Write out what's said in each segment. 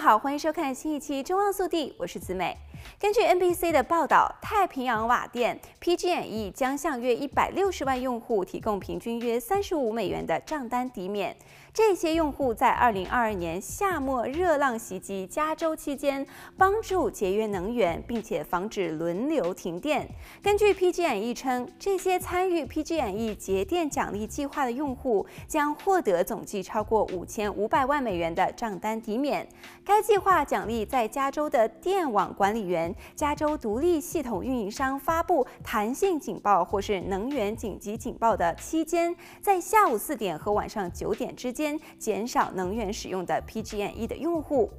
好，欢迎收看新一期《中望速递》，我是子美。根据 NBC 的报道，太平洋瓦电 PG&E 将向约一百六十万用户提供平均约三十五美元的账单抵免。这些用户在二零二二年夏末热浪袭击加州期间，帮助节约能源，并且防止轮流停电。根据 PG&E 称，这些参与 PG&E 节电奖励计划的用户将获得总计超过五千五百万美元的账单抵免。该计划奖励在加州的电网管理员、加州独立系统运营商发布弹性警报或是能源紧急警报的期间，在下午四点和晚上九点之间。减少能源使用的 PG&E 的用户，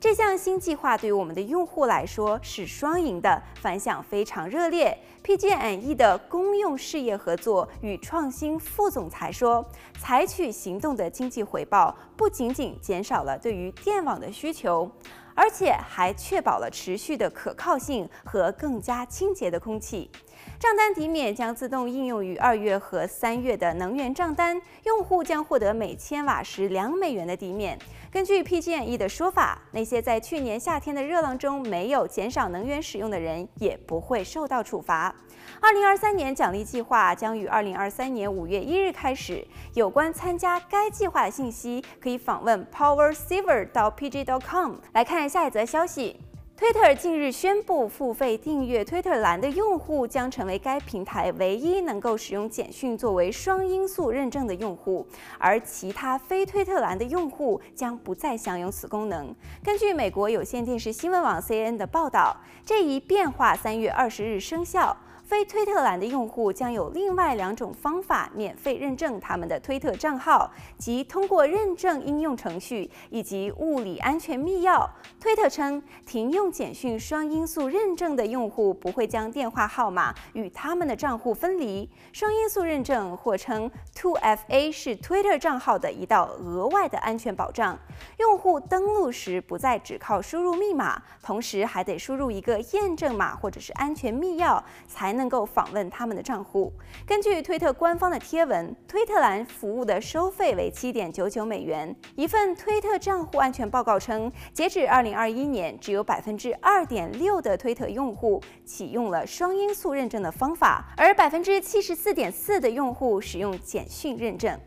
这项新计划对于我们的用户来说是双赢的，反响非常热烈。PG&E 的公用事业合作与创新副总裁说：“采取行动的经济回报不仅仅减少了对于电网的需求，而且还确保了持续的可靠性和更加清洁的空气。”账单抵免将自动应用于二月和三月的能源账单，用户将获得每千瓦时两美元的抵免。根据 PG&E 的说法，那些在去年夏天的热浪中没有减少能源使用的人也不会受到处罚。二零二三年奖励计划将于二零二三年五月一日开始。有关参加该计划的信息，可以访问 PowerSaver 到 PG.com 来看下一则消息。推特近日宣布，付费订阅推特栏的用户将成为该平台唯一能够使用简讯作为双因素认证的用户，而其他非推特栏的用户将不再享有此功能。根据美国有线电视新闻网 CNN 的报道，这一变化三月二十日生效。非推特栏的用户将有另外两种方法免费认证他们的推特账号，即通过认证应用程序以及物理安全密钥。推特称，停用简讯双因素认证的用户不会将电话号码与他们的账户分离。双因素认证或称 2FA 是推特账号的一道额外的安全保障。用户登录时不再只靠输入密码，同时还得输入一个验证码或者是安全密钥才能够访问他们的账户。根据推特官方的贴文，推特蓝服务的收费为七点九九美元。一份推特账户安全报告称，截止二零二一年，只有百分之二点六的推特用户启用了双因素认证的方法，而百分之七十四点四的用户使用简讯认证。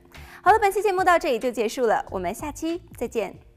好了，本期节目到这里就结束了，我们下期再见。